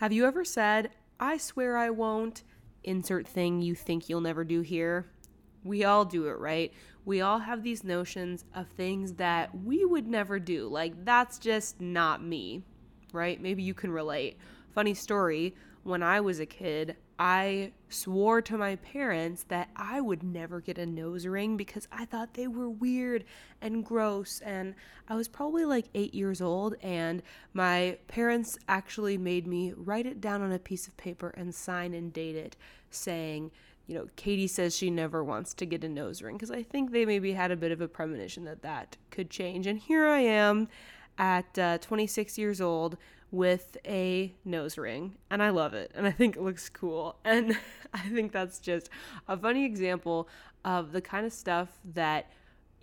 Have you ever said, I swear I won't, insert thing you think you'll never do here? We all do it, right? We all have these notions of things that we would never do. Like, that's just not me, right? Maybe you can relate. Funny story when I was a kid, I swore to my parents that I would never get a nose ring because I thought they were weird and gross. And I was probably like eight years old, and my parents actually made me write it down on a piece of paper and sign and date it saying, you know, Katie says she never wants to get a nose ring because I think they maybe had a bit of a premonition that that could change. And here I am at uh, 26 years old with a nose ring and I love it and I think it looks cool. And I think that's just a funny example of the kind of stuff that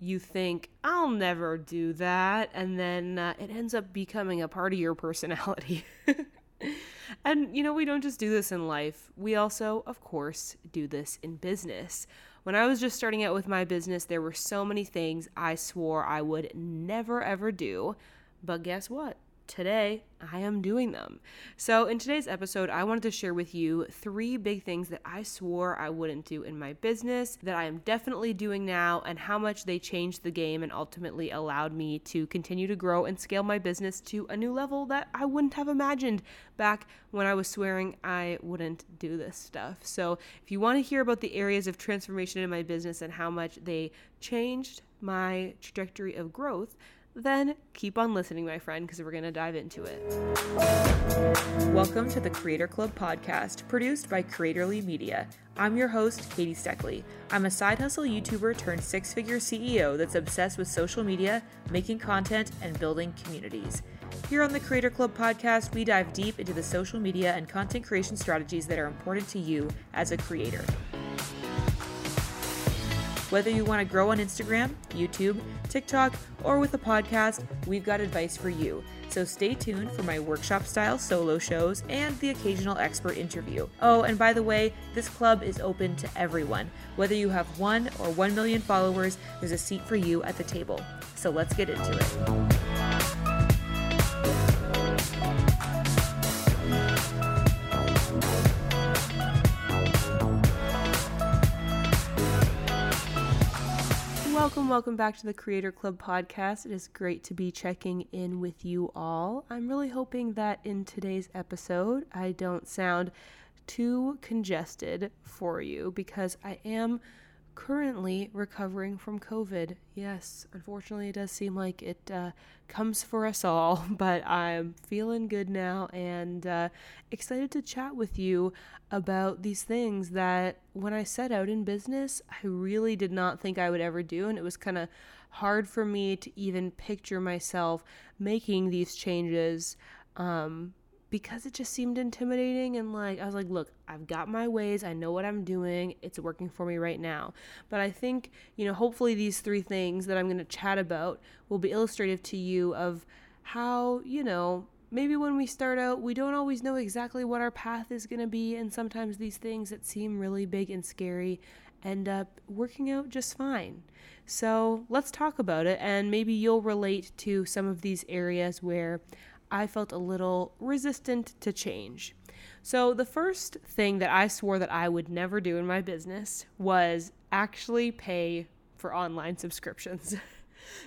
you think I'll never do that and then uh, it ends up becoming a part of your personality. and you know, we don't just do this in life. We also, of course, do this in business. When I was just starting out with my business, there were so many things I swore I would never ever do. But guess what? Today I am doing them. So, in today's episode, I wanted to share with you three big things that I swore I wouldn't do in my business that I am definitely doing now, and how much they changed the game and ultimately allowed me to continue to grow and scale my business to a new level that I wouldn't have imagined back when I was swearing I wouldn't do this stuff. So, if you want to hear about the areas of transformation in my business and how much they changed my trajectory of growth, then keep on listening, my friend, because we're going to dive into it. Welcome to the Creator Club podcast, produced by Creatorly Media. I'm your host, Katie Steckley. I'm a side hustle YouTuber turned six figure CEO that's obsessed with social media, making content, and building communities. Here on the Creator Club podcast, we dive deep into the social media and content creation strategies that are important to you as a creator. Whether you want to grow on Instagram, YouTube, TikTok, or with a podcast, we've got advice for you. So stay tuned for my workshop style solo shows and the occasional expert interview. Oh, and by the way, this club is open to everyone. Whether you have one or one million followers, there's a seat for you at the table. So let's get into it. Welcome, welcome back to the Creator Club podcast. It is great to be checking in with you all. I'm really hoping that in today's episode, I don't sound too congested for you because I am currently recovering from COVID. Yes, unfortunately, it does seem like it uh, comes for us all, but I'm feeling good now and uh, excited to chat with you about these things that when I set out in business, I really did not think I would ever do. And it was kind of hard for me to even picture myself making these changes. Um, because it just seemed intimidating and like I was like, look, I've got my ways. I know what I'm doing. It's working for me right now. But I think, you know, hopefully these three things that I'm going to chat about will be illustrative to you of how, you know, maybe when we start out, we don't always know exactly what our path is going to be and sometimes these things that seem really big and scary end up working out just fine. So, let's talk about it and maybe you'll relate to some of these areas where I felt a little resistant to change. So, the first thing that I swore that I would never do in my business was actually pay for online subscriptions.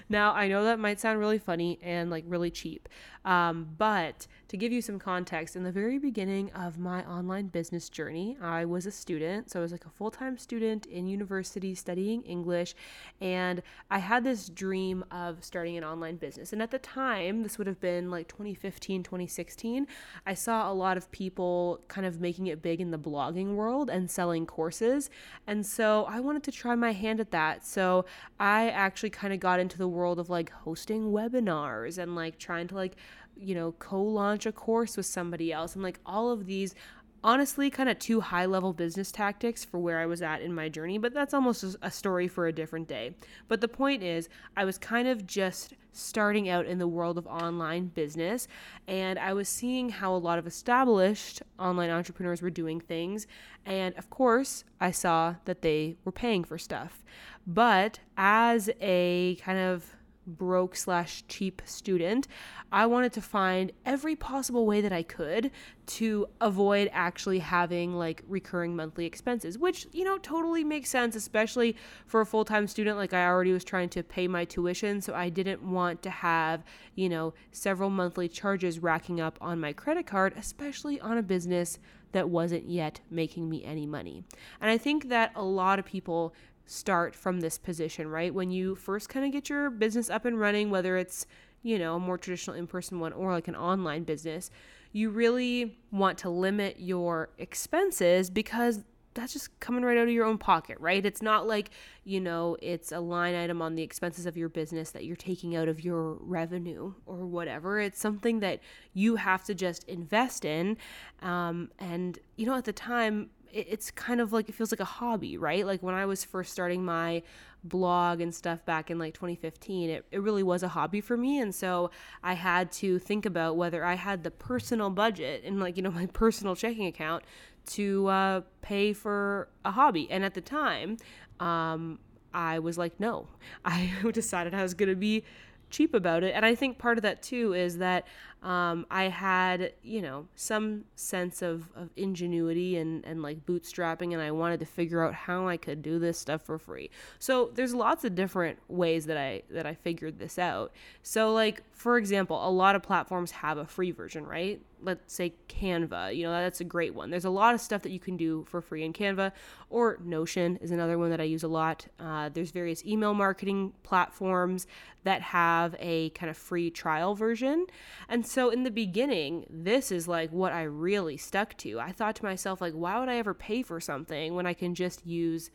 now, I know that might sound really funny and like really cheap, um, but to give you some context, in the very beginning of my online business journey, I was a student. So I was like a full time student in university studying English. And I had this dream of starting an online business. And at the time, this would have been like 2015, 2016, I saw a lot of people kind of making it big in the blogging world and selling courses. And so I wanted to try my hand at that. So I actually kind of got into the world of like hosting webinars and like trying to like you know, co launch a course with somebody else. And like all of these, honestly, kind of two high level business tactics for where I was at in my journey, but that's almost a story for a different day. But the point is, I was kind of just starting out in the world of online business and I was seeing how a lot of established online entrepreneurs were doing things. And of course, I saw that they were paying for stuff. But as a kind of broke slash cheap student, I wanted to find every possible way that I could to avoid actually having like recurring monthly expenses, which, you know, totally makes sense, especially for a full time student. Like I already was trying to pay my tuition, so I didn't want to have, you know, several monthly charges racking up on my credit card, especially on a business that wasn't yet making me any money. And I think that a lot of people start from this position, right? When you first kind of get your business up and running, whether it's, you know, a more traditional in person one or like an online business, you really want to limit your expenses because that's just coming right out of your own pocket, right? It's not like, you know, it's a line item on the expenses of your business that you're taking out of your revenue or whatever. It's something that you have to just invest in. Um, and, you know, at the time, it's kind of like it feels like a hobby, right? Like when I was first starting my blog and stuff back in like 2015, it, it really was a hobby for me. And so I had to think about whether I had the personal budget and like, you know, my personal checking account to uh, pay for a hobby. And at the time, um, I was like, no, I decided I was going to be cheap about it. And I think part of that too is that um, I had, you know, some sense of, of ingenuity and, and like bootstrapping, and I wanted to figure out how I could do this stuff for free. So there's lots of different ways that I that I figured this out. So like for example, a lot of platforms have a free version, right? Let's say Canva, you know, that's a great one. There's a lot of stuff that you can do for free in Canva, or Notion is another one that I use a lot. Uh, there's various email marketing platforms that have a kind of free trial version. And so in the beginning, this is like what I really stuck to. I thought to myself like why would I ever pay for something when I can just use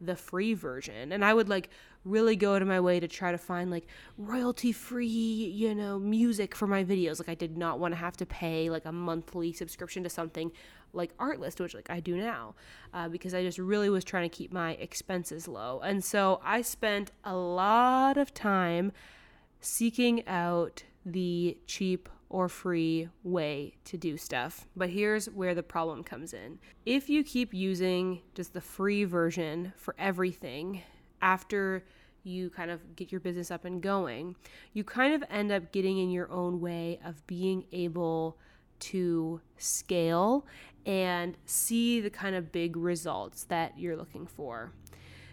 the free version? And I would like really go out of my way to try to find like royalty free, you know, music for my videos. Like I did not want to have to pay like a monthly subscription to something like Artlist, which like I do now, uh, because I just really was trying to keep my expenses low. And so I spent a lot of time seeking out the cheap or free way to do stuff. But here's where the problem comes in. If you keep using just the free version for everything after you kind of get your business up and going, you kind of end up getting in your own way of being able to scale and see the kind of big results that you're looking for.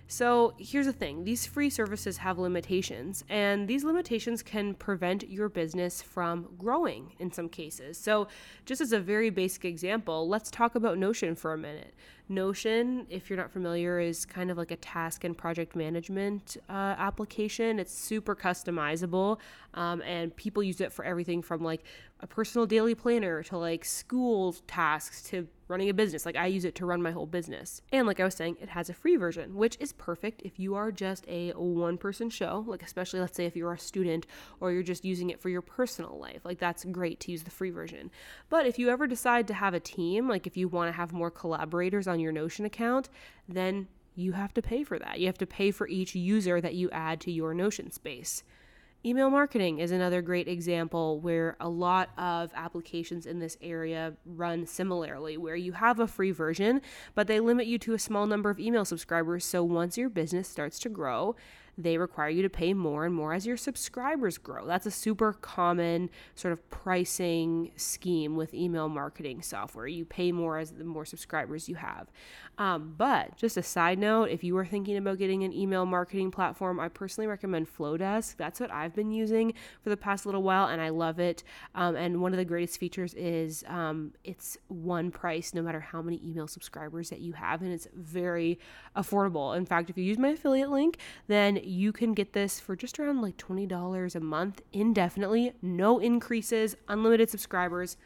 So here's the thing these free services have limitations, and these limitations can prevent your business from growing in some cases. So, just as a very basic example, let's talk about Notion for a minute. Notion, if you're not familiar, is kind of like a task and project management uh, application. It's super customizable, um, and people use it for everything from like a personal daily planner to like school tasks to running a business. Like I use it to run my whole business. And like I was saying, it has a free version, which is perfect if you are just a one person show, like especially let's say if you're a student or you're just using it for your personal life. Like that's great to use the free version. But if you ever decide to have a team, like if you want to have more collaborators on your Notion account, then you have to pay for that. You have to pay for each user that you add to your Notion space. Email marketing is another great example where a lot of applications in this area run similarly, where you have a free version, but they limit you to a small number of email subscribers. So once your business starts to grow, they require you to pay more and more as your subscribers grow. That's a super common sort of pricing scheme with email marketing software. You pay more as the more subscribers you have. Um, but just a side note, if you are thinking about getting an email marketing platform, I personally recommend Flodesk. That's what I've been using for the past little while, and I love it. Um, and one of the greatest features is um, it's one price no matter how many email subscribers that you have, and it's very affordable. In fact, if you use my affiliate link, then you can get this for just around like $20 a month indefinitely, no increases, unlimited subscribers.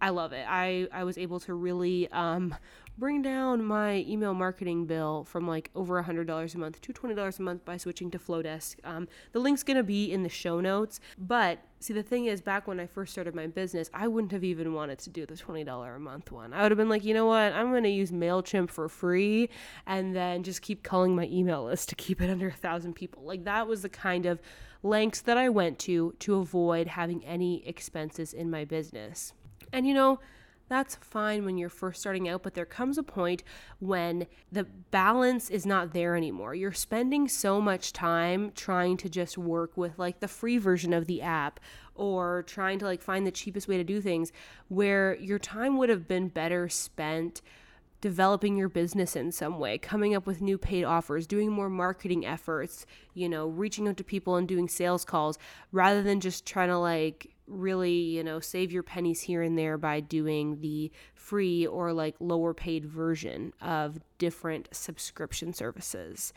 I love it. I, I was able to really um, bring down my email marketing bill from like over a $100 a month to $20 a month by switching to Flodesk. Um, the link's going to be in the show notes. But see, the thing is, back when I first started my business, I wouldn't have even wanted to do the $20 a month one. I would have been like, you know what? I'm going to use MailChimp for free and then just keep calling my email list to keep it under a thousand people. Like that was the kind of lengths that I went to to avoid having any expenses in my business. And you know, that's fine when you're first starting out, but there comes a point when the balance is not there anymore. You're spending so much time trying to just work with like the free version of the app or trying to like find the cheapest way to do things where your time would have been better spent developing your business in some way, coming up with new paid offers, doing more marketing efforts, you know, reaching out to people and doing sales calls rather than just trying to like really, you know, save your pennies here and there by doing the free or like lower paid version of different subscription services.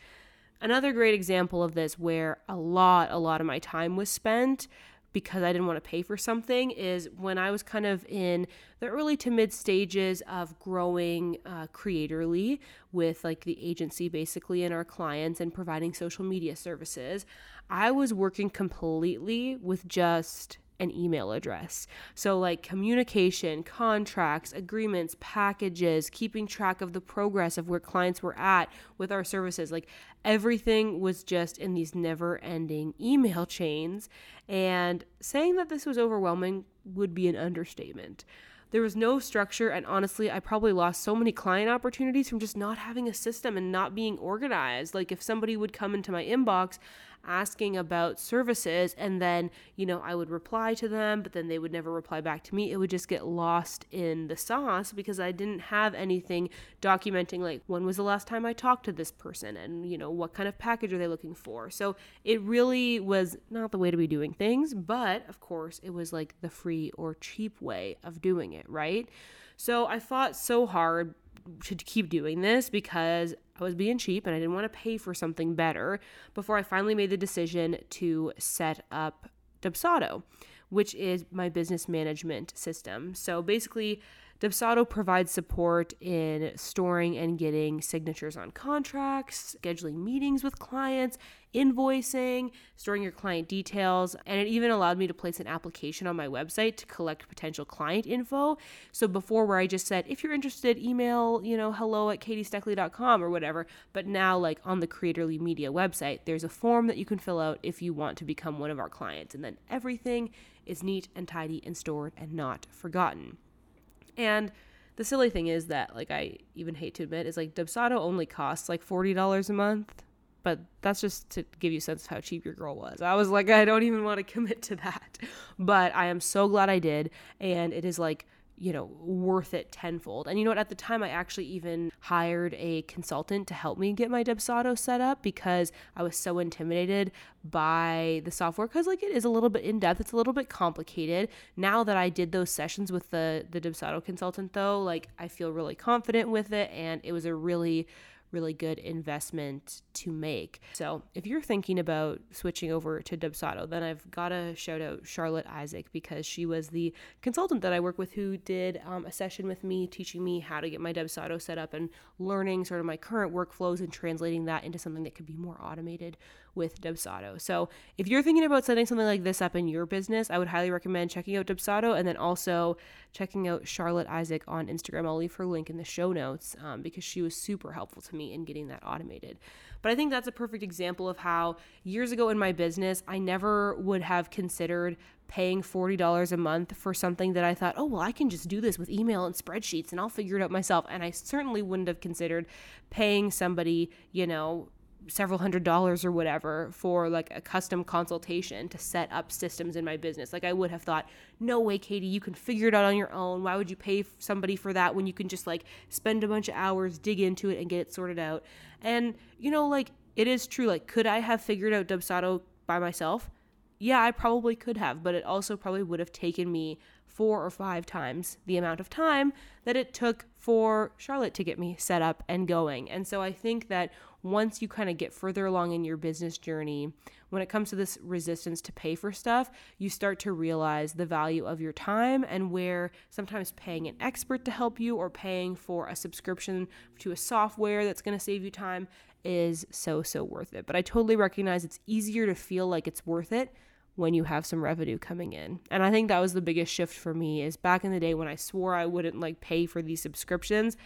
Another great example of this where a lot, a lot of my time was spent because I didn't want to pay for something is when I was kind of in the early to mid stages of growing uh, creatorly with like the agency basically and our clients and providing social media services. I was working completely with just an email address. So, like communication, contracts, agreements, packages, keeping track of the progress of where clients were at with our services, like everything was just in these never ending email chains. And saying that this was overwhelming would be an understatement. There was no structure, and honestly, I probably lost so many client opportunities from just not having a system and not being organized. Like, if somebody would come into my inbox asking about services and then, you know, I would reply to them, but then they would never reply back to me. It would just get lost in the sauce because I didn't have anything documenting like when was the last time I talked to this person and, you know, what kind of package are they looking for. So it really was not the way to be doing things, but of course, it was like the free or cheap way of doing it, right? So I fought so hard to keep doing this because I was being cheap and I didn't want to pay for something better before I finally made the decision to set up Dubsado, which is my business management system. So basically, Dubsado provides support in storing and getting signatures on contracts, scheduling meetings with clients, invoicing, storing your client details, and it even allowed me to place an application on my website to collect potential client info. So before where I just said, if you're interested, email, you know, hello at katiesteckley.com or whatever. But now like on the Creatorly Media website, there's a form that you can fill out if you want to become one of our clients. And then everything is neat and tidy and stored and not forgotten. And the silly thing is that, like, I even hate to admit, is like Dubsado only costs like $40 a month. But that's just to give you a sense of how cheap your girl was. I was like, I don't even want to commit to that. But I am so glad I did. And it is like you know, worth it tenfold. And you know what? At the time, I actually even hired a consultant to help me get my Dubsado set up because I was so intimidated by the software because like it is a little bit in depth. It's a little bit complicated. Now that I did those sessions with the the Dubsado consultant, though, like I feel really confident with it, and it was a really really good investment to make. So, if you're thinking about switching over to Dubsado, then I've got to shout out Charlotte Isaac because she was the consultant that I work with who did um, a session with me teaching me how to get my Dubsado set up and learning sort of my current workflows and translating that into something that could be more automated with Dubsado. So, if you're thinking about setting something like this up in your business, I would highly recommend checking out Dubsado and then also checking out Charlotte Isaac on Instagram. I'll leave her link in the show notes um, because she was super helpful to me in getting that automated. But I think that's a perfect example of how years ago in my business, I never would have considered paying $40 a month for something that I thought, oh, well, I can just do this with email and spreadsheets and I'll figure it out myself. And I certainly wouldn't have considered paying somebody, you know, several hundred dollars or whatever for like a custom consultation to set up systems in my business. Like I would have thought, no way, Katie, you can figure it out on your own. Why would you pay somebody for that when you can just like spend a bunch of hours, dig into it, and get it sorted out? And you know, like it is true. Like, could I have figured out Dubsado by myself? Yeah, I probably could have, but it also probably would have taken me four or five times the amount of time that it took for Charlotte to get me set up and going. And so I think that once you kind of get further along in your business journey, when it comes to this resistance to pay for stuff, you start to realize the value of your time and where sometimes paying an expert to help you or paying for a subscription to a software that's going to save you time is so, so worth it. But I totally recognize it's easier to feel like it's worth it when you have some revenue coming in. And I think that was the biggest shift for me is back in the day when I swore I wouldn't like pay for these subscriptions,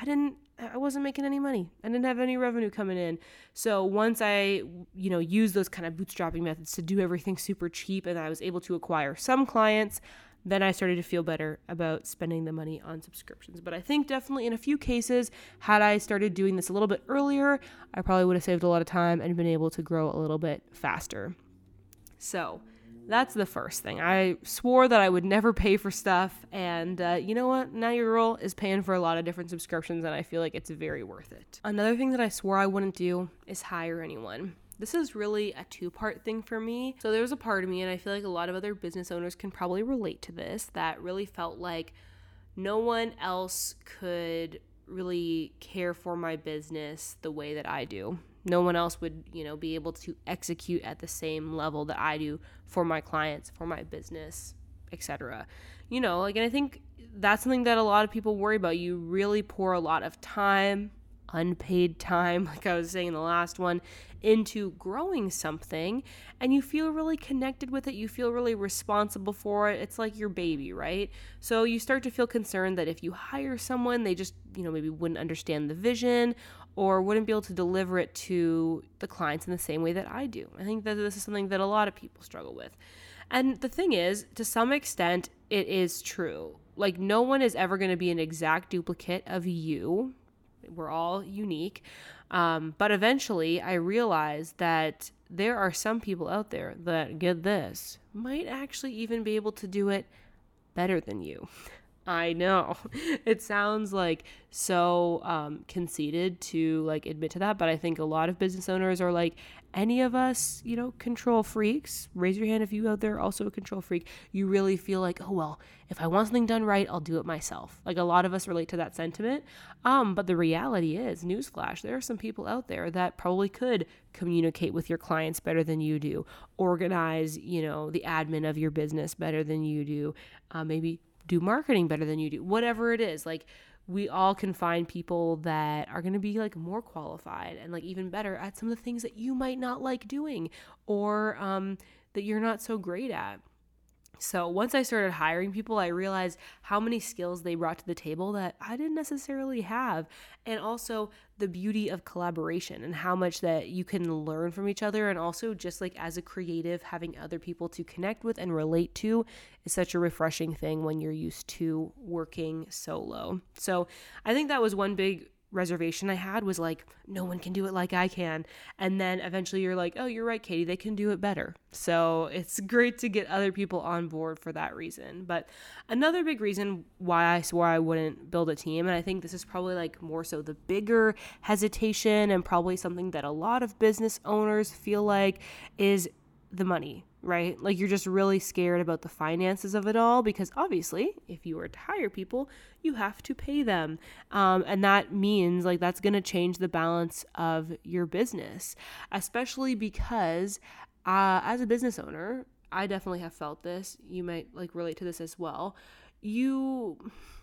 I didn't I wasn't making any money. I didn't have any revenue coming in. So once I, you know, used those kind of bootstrapping methods to do everything super cheap and I was able to acquire some clients, then I started to feel better about spending the money on subscriptions. But I think definitely in a few cases, had I started doing this a little bit earlier, I probably would have saved a lot of time and been able to grow a little bit faster. So, that's the first thing. I swore that I would never pay for stuff, and uh, you know what? Now your girl is paying for a lot of different subscriptions, and I feel like it's very worth it. Another thing that I swore I wouldn't do is hire anyone. This is really a two part thing for me. So there's a part of me, and I feel like a lot of other business owners can probably relate to this, that really felt like no one else could really care for my business the way that I do no one else would you know be able to execute at the same level that i do for my clients for my business etc you know like and i think that's something that a lot of people worry about. You really pour a lot of time unpaid time like i was saying in the last one into growing something and you feel really connected with it you feel really responsible for it it's like your baby right so you start to feel concerned that if you hire someone they just you know maybe wouldn't understand the vision or wouldn't be able to deliver it to the clients in the same way that I do. I think that this is something that a lot of people struggle with. And the thing is, to some extent, it is true. Like, no one is ever going to be an exact duplicate of you. We're all unique. Um, but eventually, I realized that there are some people out there that, get this, might actually even be able to do it better than you. I know. It sounds like so um, conceited to like admit to that, but I think a lot of business owners are like any of us, you know, control freaks. Raise your hand if you out there also a control freak. You really feel like, oh well, if I want something done right, I'll do it myself. Like a lot of us relate to that sentiment. Um, but the reality is, newsflash, there are some people out there that probably could communicate with your clients better than you do, organize, you know, the admin of your business better than you do, uh, maybe do marketing better than you do, whatever it is. Like, we all can find people that are going to be like more qualified and like even better at some of the things that you might not like doing or um, that you're not so great at. So once I started hiring people, I realized how many skills they brought to the table that I didn't necessarily have. And also the beauty of collaboration and how much that you can learn from each other. And also, just like as a creative, having other people to connect with and relate to is such a refreshing thing when you're used to working solo. So I think that was one big reservation I had was like, no one can do it like I can. And then eventually you're like, oh, you're right, Katie, they can do it better. So it's great to get other people on board for that reason. But another big reason why I swore I wouldn't build a team, and I think this is probably like more so the bigger hesitation and probably something that a lot of business owners feel like is the money right? Like you're just really scared about the finances of it all because obviously, if you were to hire people, you have to pay them. Um, and that means like that's going to change the balance of your business, especially because uh, as a business owner, I definitely have felt this. You might like relate to this as well. You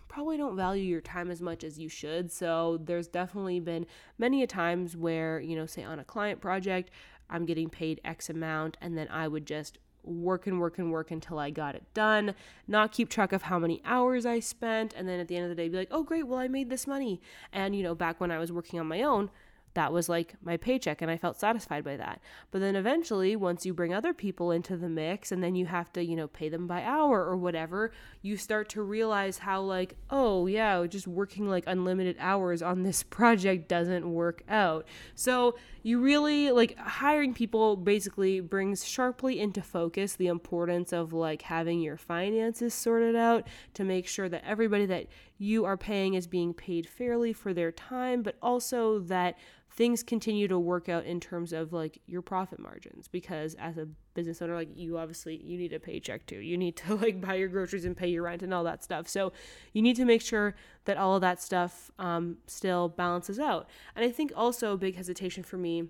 probably don't value your time as much as you should. So there's definitely been many a times where, you know, say on a client project, I'm getting paid X amount, and then I would just work and work and work until I got it done, not keep track of how many hours I spent, and then at the end of the day be like, oh, great, well, I made this money. And, you know, back when I was working on my own, that was like my paycheck and I felt satisfied by that. But then eventually, once you bring other people into the mix and then you have to, you know, pay them by hour or whatever, you start to realize how, like, oh, yeah, just working like unlimited hours on this project doesn't work out. So you really like hiring people basically brings sharply into focus the importance of like having your finances sorted out to make sure that everybody that you are paying is being paid fairly for their time, but also that things continue to work out in terms of like your profit margins because as a business owner like you obviously you need a paycheck too. You need to like buy your groceries and pay your rent and all that stuff. So you need to make sure that all of that stuff um, still balances out. And i think also a big hesitation for me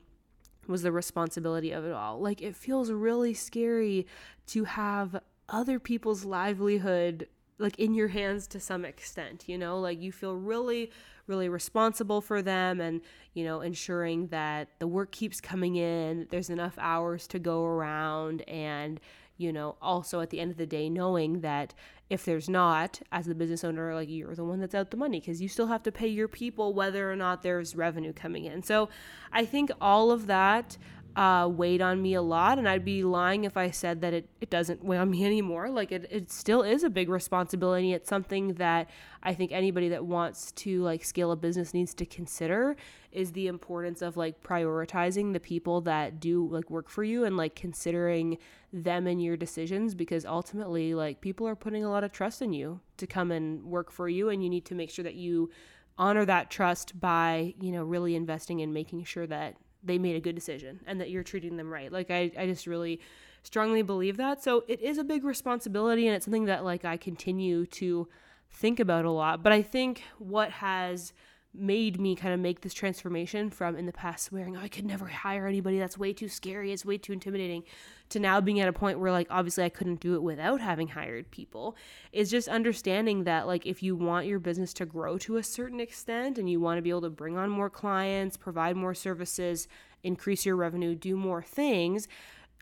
was the responsibility of it all. Like it feels really scary to have other people's livelihood like in your hands to some extent you know like you feel really really responsible for them and, you know, ensuring that the work keeps coming in, there's enough hours to go around, and, you know, also at the end of the day, knowing that if there's not, as the business owner, like you're the one that's out the money because you still have to pay your people whether or not there's revenue coming in. So I think all of that uh, weighed on me a lot, and I'd be lying if I said that it, it doesn't weigh on me anymore. Like it, it still is a big responsibility. It's something that I think anybody that wants to like scale a business needs to consider is the importance of like prioritizing the people that do like work for you and like considering them in your decisions because ultimately like people are putting a lot of trust in you to come and work for you and you need to make sure that you honor that trust by you know really investing in making sure that they made a good decision and that you're treating them right. Like I, I just really strongly believe that. So it is a big responsibility and it's something that like I continue to think about a lot. But I think what has made me kind of make this transformation from in the past swearing, oh, I could never hire anybody. That's way too scary. It's way too intimidating. To now being at a point where, like, obviously I couldn't do it without having hired people is just understanding that, like, if you want your business to grow to a certain extent and you want to be able to bring on more clients, provide more services, increase your revenue, do more things,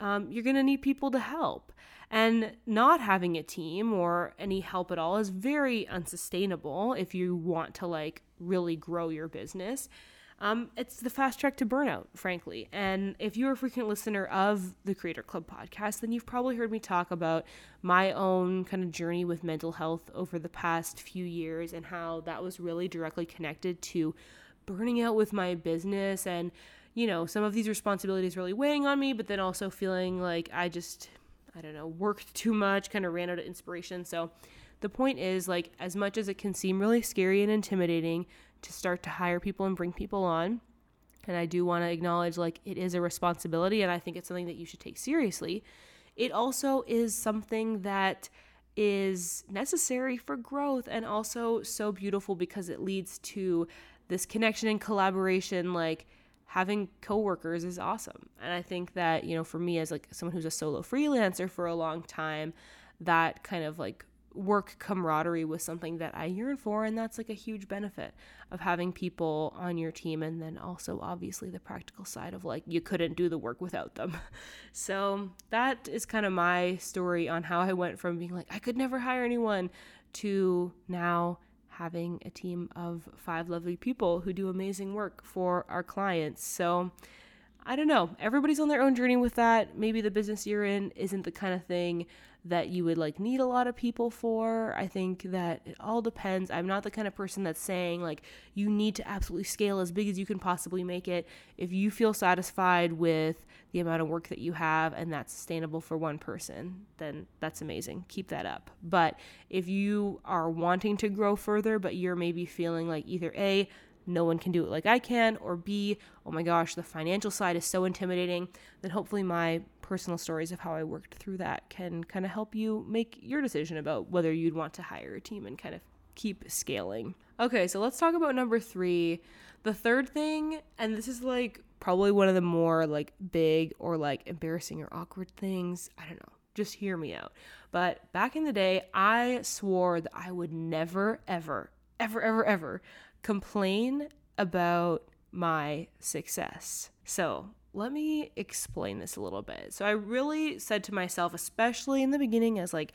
um, you're going to need people to help. And not having a team or any help at all is very unsustainable if you want to like really grow your business. Um, it's the fast track to burnout, frankly. And if you're a frequent listener of the Creator Club podcast, then you've probably heard me talk about my own kind of journey with mental health over the past few years and how that was really directly connected to burning out with my business and, you know, some of these responsibilities really weighing on me, but then also feeling like I just I don't know, worked too much, kind of ran out of inspiration. So the point is like as much as it can seem really scary and intimidating to start to hire people and bring people on, and I do want to acknowledge like it is a responsibility and I think it's something that you should take seriously. It also is something that is necessary for growth and also so beautiful because it leads to this connection and collaboration like having coworkers is awesome. And I think that, you know, for me as like someone who's a solo freelancer for a long time, that kind of like work camaraderie was something that I yearn for and that's like a huge benefit of having people on your team and then also obviously the practical side of like you couldn't do the work without them. So that is kind of my story on how I went from being like I could never hire anyone to now having a team of five lovely people who do amazing work for our clients. So I don't know. Everybody's on their own journey with that. Maybe the business you're in isn't the kind of thing that you would like need a lot of people for. I think that it all depends. I'm not the kind of person that's saying like you need to absolutely scale as big as you can possibly make it. If you feel satisfied with the amount of work that you have and that's sustainable for one person, then that's amazing. Keep that up. But if you are wanting to grow further, but you're maybe feeling like either A, no one can do it like I can, or B, oh my gosh, the financial side is so intimidating, then hopefully my personal stories of how I worked through that can kind of help you make your decision about whether you'd want to hire a team and kind of keep scaling. Okay, so let's talk about number three. The third thing, and this is like probably one of the more like big or like embarrassing or awkward things. I don't know. Just hear me out. But back in the day, I swore that I would never, ever, ever, ever, ever complain about my success. So, let me explain this a little bit. So, I really said to myself, especially in the beginning, as like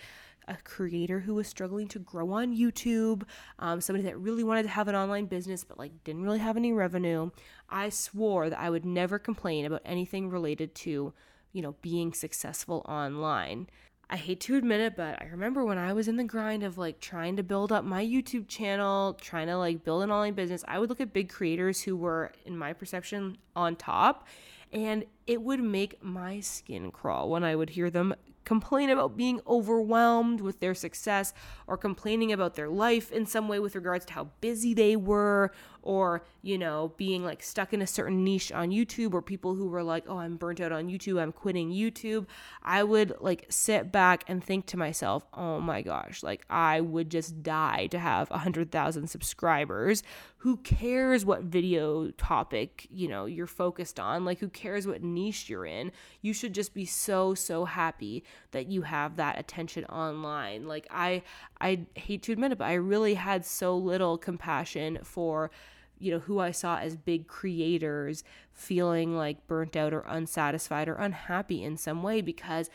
a creator who was struggling to grow on YouTube, um, somebody that really wanted to have an online business but like didn't really have any revenue, I swore that I would never complain about anything related to, you know, being successful online. I hate to admit it, but I remember when I was in the grind of like trying to build up my YouTube channel, trying to like build an online business, I would look at big creators who were, in my perception, on top. And it would make my skin crawl when I would hear them complain about being overwhelmed with their success or complaining about their life in some way with regards to how busy they were or you know being like stuck in a certain niche on YouTube or people who were like oh I'm burnt out on YouTube I'm quitting YouTube I would like sit back and think to myself oh my gosh like I would just die to have 100,000 subscribers. Who cares what video topic you know you're focused on? Like who cares what niche you're in? You should just be so so happy that you have that attention online. Like I I hate to admit it but I really had so little compassion for you know who I saw as big creators feeling like burnt out or unsatisfied or unhappy in some way because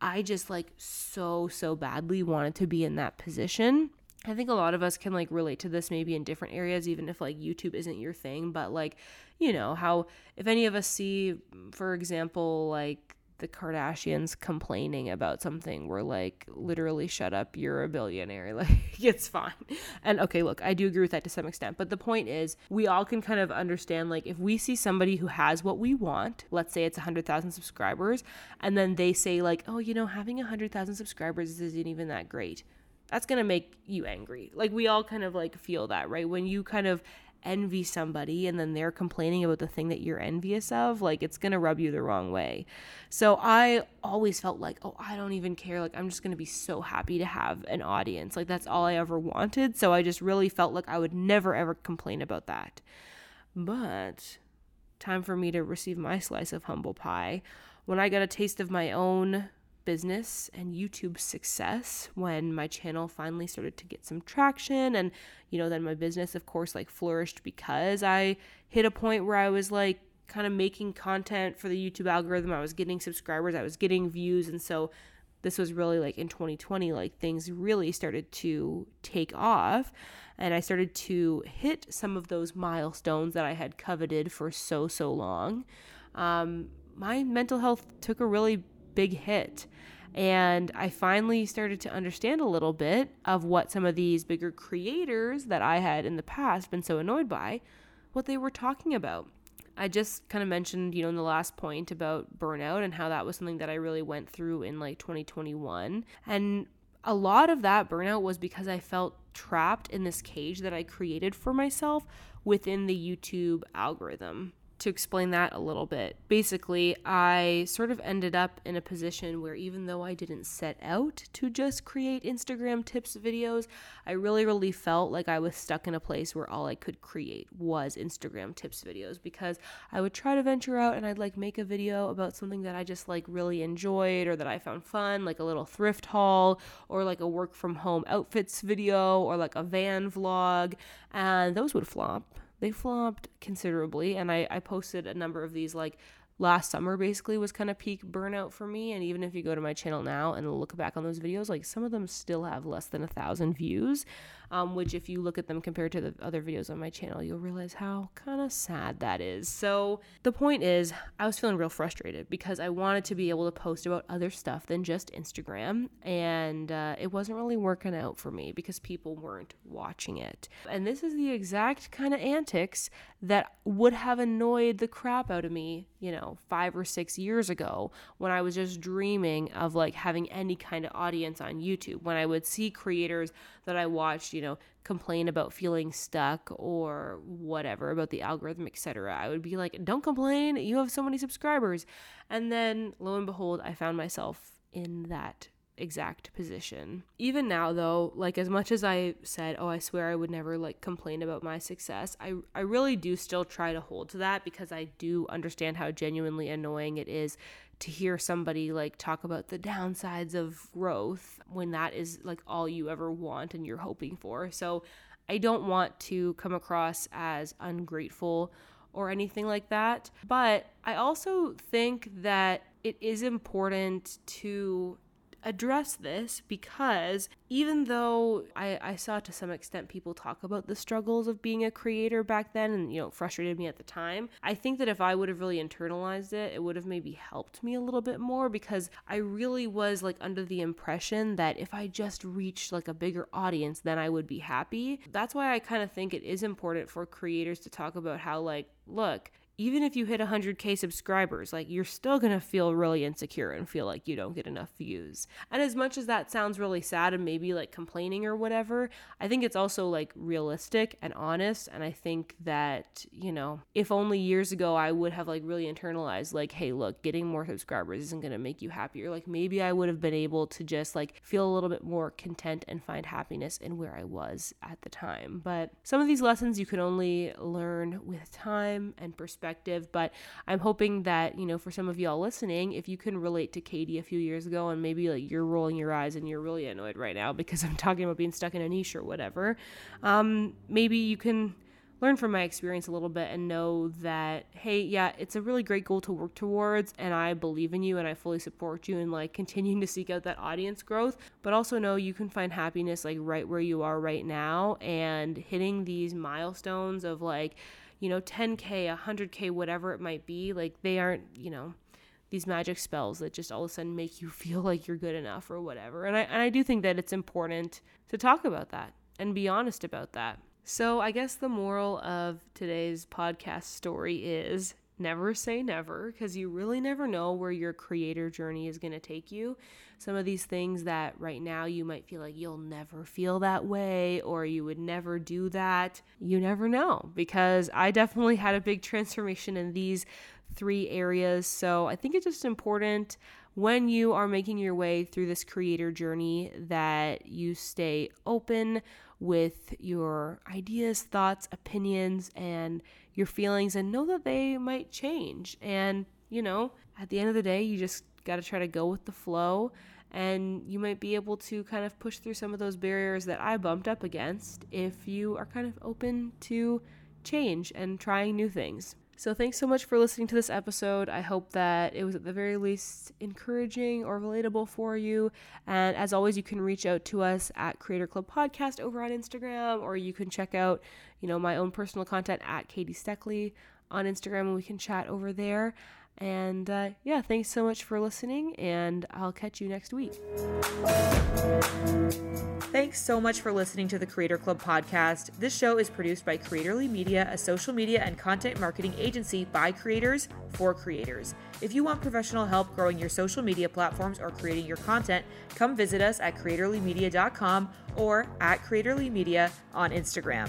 I just like so so badly wanted to be in that position I think a lot of us can like relate to this maybe in different areas, even if like YouTube isn't your thing. But like, you know, how if any of us see, for example, like the Kardashians complaining about something, we're like, literally, shut up, you're a billionaire. Like, it's fine. And okay, look, I do agree with that to some extent. But the point is, we all can kind of understand, like, if we see somebody who has what we want, let's say it's 100,000 subscribers, and then they say, like, oh, you know, having 100,000 subscribers isn't even that great that's going to make you angry. Like we all kind of like feel that, right? When you kind of envy somebody and then they're complaining about the thing that you're envious of, like it's going to rub you the wrong way. So I always felt like, oh, I don't even care. Like I'm just going to be so happy to have an audience. Like that's all I ever wanted. So I just really felt like I would never ever complain about that. But time for me to receive my slice of humble pie. When I got a taste of my own business and YouTube success when my channel finally started to get some traction and you know then my business of course like flourished because I hit a point where I was like kind of making content for the YouTube algorithm. I was getting subscribers I was getting views and so this was really like in 2020 like things really started to take off and I started to hit some of those milestones that I had coveted for so so long. Um, my mental health took a really big hit. And I finally started to understand a little bit of what some of these bigger creators that I had in the past been so annoyed by, what they were talking about. I just kind of mentioned, you know, in the last point about burnout and how that was something that I really went through in like 2021. And a lot of that burnout was because I felt trapped in this cage that I created for myself within the YouTube algorithm to explain that a little bit. Basically, I sort of ended up in a position where even though I didn't set out to just create Instagram tips videos, I really, really felt like I was stuck in a place where all I could create was Instagram tips videos because I would try to venture out and I'd like make a video about something that I just like really enjoyed or that I found fun, like a little thrift haul or like a work from home outfits video or like a van vlog, and those would flop they flopped considerably and I, I posted a number of these like last summer basically was kind of peak burnout for me and even if you go to my channel now and look back on those videos like some of them still have less than a thousand views um, which if you look at them compared to the other videos on my channel, you'll realize how kind of sad that is. So the point is, I was feeling real frustrated because I wanted to be able to post about other stuff than just Instagram, and uh, it wasn't really working out for me because people weren't watching it. And this is the exact kind of antics that would have annoyed the crap out of me, you know, five or six years ago when I was just dreaming of like having any kind of audience on YouTube. When I would see creators that I watched, you know, complain about feeling stuck or whatever about the algorithm, etc. I would be like, "Don't complain, you have so many subscribers." And then lo and behold, I found myself in that exact position. Even now though, like as much as I said, "Oh, I swear I would never like complain about my success." I I really do still try to hold to that because I do understand how genuinely annoying it is to hear somebody like talk about the downsides of growth when that is like all you ever want and you're hoping for. So I don't want to come across as ungrateful or anything like that. But I also think that it is important to address this because even though I, I saw to some extent people talk about the struggles of being a creator back then and you know frustrated me at the time i think that if i would have really internalized it it would have maybe helped me a little bit more because i really was like under the impression that if i just reached like a bigger audience then i would be happy. That's why i kind of think it is important for creators to talk about how like look even if you hit 100k subscribers, like you're still going to feel really insecure and feel like you don't get enough views. And as much as that sounds really sad and maybe like complaining or whatever, I think it's also like realistic and honest. And I think that, you know, if only years ago I would have like really internalized, like, hey, look, getting more subscribers isn't going to make you happier. Like maybe I would have been able to just like feel a little bit more content and find happiness in where I was at the time. But some of these lessons you can only learn with time and perspective perspective. But I'm hoping that, you know, for some of y'all listening, if you can relate to Katie a few years ago and maybe like you're rolling your eyes and you're really annoyed right now because I'm talking about being stuck in a niche or whatever, um, maybe you can learn from my experience a little bit and know that hey yeah it's a really great goal to work towards and i believe in you and i fully support you in like continuing to seek out that audience growth but also know you can find happiness like right where you are right now and hitting these milestones of like you know 10k 100k whatever it might be like they aren't you know these magic spells that just all of a sudden make you feel like you're good enough or whatever. And i and i do think that it's important to talk about that and be honest about that. So, I guess the moral of today's podcast story is never say never because you really never know where your creator journey is going to take you. Some of these things that right now you might feel like you'll never feel that way or you would never do that, you never know because I definitely had a big transformation in these three areas. So, I think it's just important when you are making your way through this creator journey that you stay open with your ideas, thoughts, opinions, and your feelings, and know that they might change. And, you know, at the end of the day, you just got to try to go with the flow. And you might be able to kind of push through some of those barriers that I bumped up against if you are kind of open to change and trying new things. So, thanks so much for listening to this episode. I hope that it was at the very least encouraging or relatable for you. And as always, you can reach out to us at Creator Club Podcast over on Instagram, or you can check out, you know, my own personal content at Katie Steckly on Instagram, and we can chat over there. And uh, yeah, thanks so much for listening, and I'll catch you next week. Thanks so much for listening to the Creator Club podcast. This show is produced by Creatorly Media, a social media and content marketing agency by creators for creators. If you want professional help growing your social media platforms or creating your content, come visit us at creatorlymedia.com or at Creatorly Media on Instagram.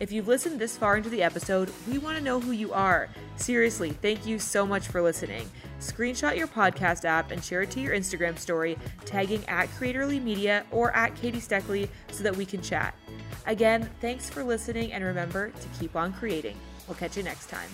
If you've listened this far into the episode, we want to know who you are. Seriously, thank you so much for listening. Screenshot your podcast app and share it to your Instagram story, tagging at Creatorly Media or at Katie Steckly so that we can chat. Again, thanks for listening and remember to keep on creating. We'll catch you next time.